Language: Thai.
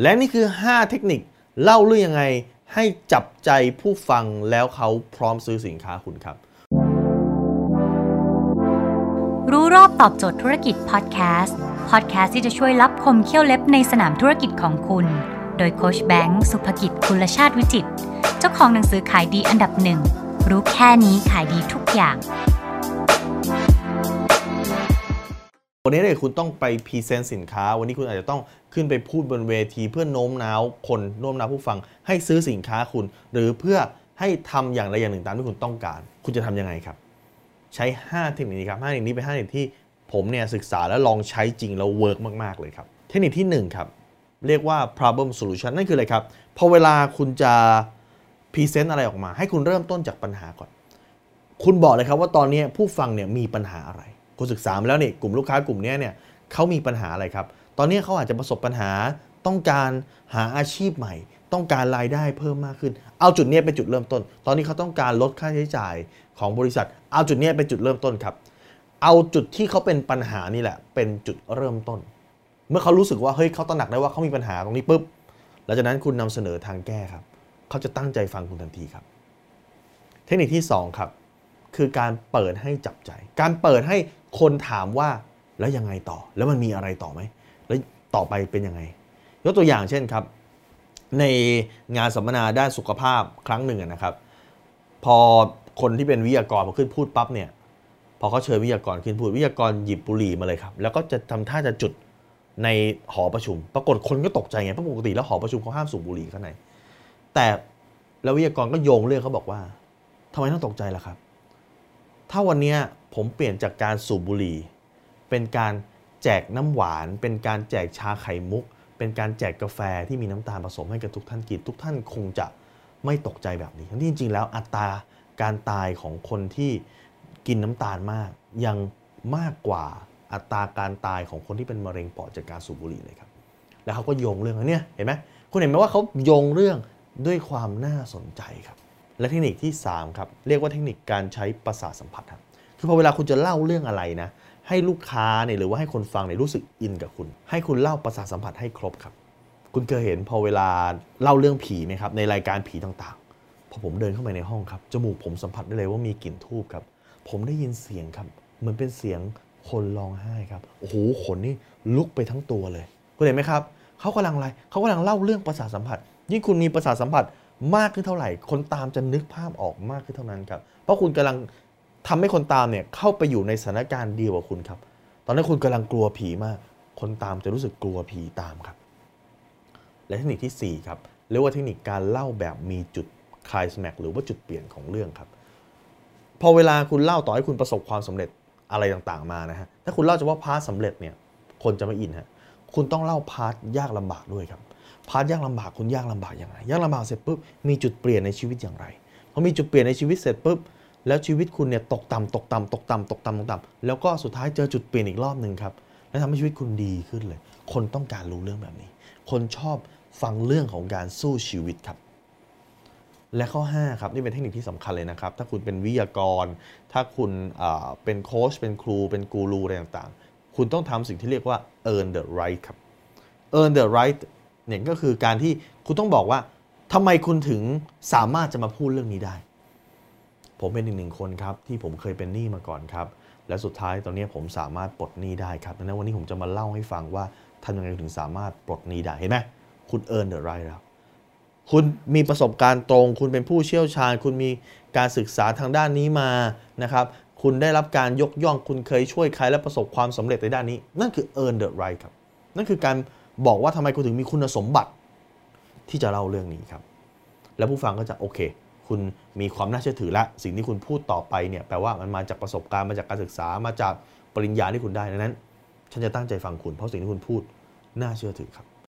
และนี่คือ 5 เทคนิคเล่าเรื่องยังไงให้จับใจผู้ฟังแล้วเขาพร้อมซื้อสินค้าคุณครับ รู้รอบตอบโจทย์ธุรกิจพอดแคสต์พอดแคสต์ที่จะช่วยรับคมเขี้ยวเล็บในสนามธุรกิจของคุณ โดยโคชแบงค์สุภกิจคุณชาติวิจิต เจ้าของหนังสือขายดีอันดับหนึ่งรู้แค่นี้ขายดีทุกอย่าง วันนี้เนี่ยคุณต้องไป present สินค้า วันนี้คุณอาจจะต้องขึ้นไปพูดบนเวที เพื่อโน้มน้าวคนโน้มน้าวผู้ฟัง ให้ซื้อสินค้าคุณ หรือเพื่อให้ทำอย่างใดอย่างหนึ่งตามที่คุณต้องการ คุณจะทำยังไงครับ ใช้ 5 เทคนิคนี้ครับ5เทคนิคนี้เป็น5เทคนิคที่ผมเนี่ยศึกษาและลองใช้จริงแล้ว work มาก ๆ เลยครับ เทคนิคที่ 1 ครับ เรียกว่า problem solution นั่นคืออะไรครับพอเวลาคุณจะ present อะไรออกมา ให้คุณเริ่มต้นจากปัญหาก่อน คุณบอกเลยครับว่าตอนนี้ผู้ฟังเนี่ยมีปัญหาอะไร คุณศึกษามาแล้วเนี่ยกลุ่มลูกค้ากลุ่มนี้เนี่ยเขามีปัญหาอะไรครับ ตอนนี้เขาอาจจะประสบปัญหาต้องการหาอาชีพใหม่ ต้องการรายได้เพิ่มมากขึ้น เอาจุดนี้เป็นจุดเริ่มต้น ตอนนี้เขาต้องการลดค่าใช้จ่ายของบริษัท เอาจุดนี้เป็นจุดเริ่มต้นครับ เอาจุดที่เขาเป็นปัญหานี่แหละ เป็นจุดเริ่มต้น เมื่อเขารู้สึกว่าเฮ้ยเขาตระหนักได้ว่าเขามีปัญหาตรงนี้ปุ๊บหลังจากนั้นคุณนำเสนอทางแก้ครับ เขาจะตั้งใจฟังคุณทันทีครับ เทคนิคที่ 2 ครับ คือการเปิดให้จับใจ การเปิดให้คนถามว่าแล้วยังไงต่อ แล้วมันมีอะไรต่อไหม แล้วต่อไปเป็นยังไง ยกตัวอย่างเช่นครับ ในงานสัมมนาด้านสุขภาพครั้งหนึ่งนะครับ พอคนที่เป็นวิทยากรพอขึ้นพูดปั๊บเนี่ย พอเขาเชิญวิทยากรขึ้นพูดวิทยากรหยิบบุหรี่มาเลยครับ แล้วก็จะทำท่าจะจุดในหอประชุม ปรากฏคนก็ตกใจไงเพราะปกติแล้วหอประชุมเขาห้ามสูบบุหรี่ข้างในแต่แล้ววิทยากรก็โยงเรื่องเขาบอกว่าทำไมต้องตกใจล่ะครับ ถ้าวันนี้ผมเปลี่ยนจากการสูบบุหรี่ เป็นการแจกน้ำหวาน เป็นการแจกชาไข่มุก เป็นการแจกกาแฟที่มีน้ำตาลผสมให้กับทุกท่านกิน ทุกท่านคงจะไม่ตกใจแบบนี้ทั้งที่จริง ๆ แล้วอัตราการตายของคนที่กินน้ำตาลมาก ยังมากกว่าอัตราการตายของคนที่เป็นมะเร็งปอดจากการสูบบุหรี่เลยครับ แล้วเขาก็โยงเรื่องอันนี้เห็นไหมคุณเห็นไหมว่าเขาโยงเรื่องด้วยความน่าสนใจครับ และเทคนิคที่ 3 ครับ เรียกว่าเทคนิคการใช้ประสาทสัมผัสครับคือพอเวลาคุณจะเล่าเรื่องอะไรนะ ให้ลูกค้าเนี่ยหรือว่าให้คนฟังเนี่ยรู้สึกอินกับคุณ ให้คุณเล่าประสาทสัมผัสให้ครบครับ คุณเคยเห็นพอเวลาเล่าเรื่องผีไหมครับในรายการผีต่างๆ พอผมเดินเข้าไปในห้องครับจมูกผมสัมผัสได้เลยว่ามีกลิ่นทูบครับ ผมได้ยินเสียงครับเหมือนเป็นเสียงคนร้องไห้ครับโอ้โหขนนี่ลุกไปทั้งตัวเลยคุณเห็นไหมครับเขากำลังอะไรเขากำลังเล่าเรื่องประสาทสัมผัส ยิ่งคุณมีประสาทสัมผัส มากขึ้นเท่าไหร่ คนตามจะนึกภาพออกมากขึ้นเท่านั้นครับ เพราะคุณกำลังทำให้คนตามเนี่ยเข้าไปอยู่ในสถานการณ์เดียวกับคุณครับ ตอนนั้นคุณกำลังกลัวผีมาก คนตามจะรู้สึกกลัวผีตามครับ และเทคนิคทีสี่ 4 ครับเรียกว่าเทคนิคการเล่าแบบมีจุดคลายสแมกหรือว่าจุดเปลี่ยนของเรื่องครับ พอเวลาคุณเล่าต่อให้คุณประสบความสำเร็จอะไรต่างๆมานะฮะ ถ้าคุณเล่าเฉพาะ part สำเร็จเนี่ย คนจะไม่ in ฮะ คุณต้องเล่า part ยากลำบากด้วยครับ part ยากลำบากคุณยากลำบากอย่างไรยากลำบากเสร็จปุ๊บมีจุดเปลี่ยนในชีวิตอย่างไรพอมีจุดเปลี่ยนในชีวิตเสร็จปุ๊บแล้วชีวิตคุณเนี่ยตกต่ำตกต่ำตกต่ำตกต่ำตกต่ำแล้วก็สุดท้ายเจอจุดเปลี่ยนอีกรอบหนึ่งครับและทำให้ชีวิตคุณดีขึ้นเลย คนต้องการรู้เรื่องแบบนี้ คนชอบฟังเรื่องของการสู้ชีวิตครับ และข้อ 5 ครับ นี่เป็นเทคนิคที่สำคัญเลยนะครับ ถ้าคุณเป็นวิทยากร ถ้าคุณเป็นโค้ชเป็นครู เป็นกูรูอะไรต่างๆ คุณต้องทำสิ่งที่เรียกว่า earn the right ครับ earn the right เนี่ยก็คือการที่คุณต้องบอกว่าทำไมคุณถึงสามารถจะมาพูดเรื่องนี้ได้ ผมเป็นอีกหนึ่งคนครับที่ผมเคยเป็นหนี้มาก่อนครับ และสุดท้ายตอนนี้ผมสามารถปลดหนี้ได้ครับดังนั้นวันนี้ผมจะมาเล่าให้ฟังว่าทำยังไงถึงสามารถปลดหนี้ได้เห็นไหมคุณ earn the right แล้วคุณมีประสบการณ์ตรง คุณเป็นผู้เชี่ยวชาญ คุณมีการศึกษาทางด้านนี้มานะครับ คุณได้รับการยกย่อง คุณเคยช่วยใครและประสบความสำเร็จในด้านนี้ นั่นคือ earn the right ครับ นั่นคือการ บอกว่าทำไมคุณถึงมีคุณสมบัติที่จะเล่าเรื่องนี้ครับ แล้วผู้ฟังก็จะโอเค คุณมีความน่าเชื่อถือและ สิ่งที่คุณพูดต่อไปเนี่ยแปลว่ามันมาจากประสบการณ์มาจากการศึกษามาจากปริญญาที่คุณได้ดังนั้น ฉันจะตั้งใจฟังคุณเพราะสิ่งที่คุณพูดน่าเชื่อถือครับ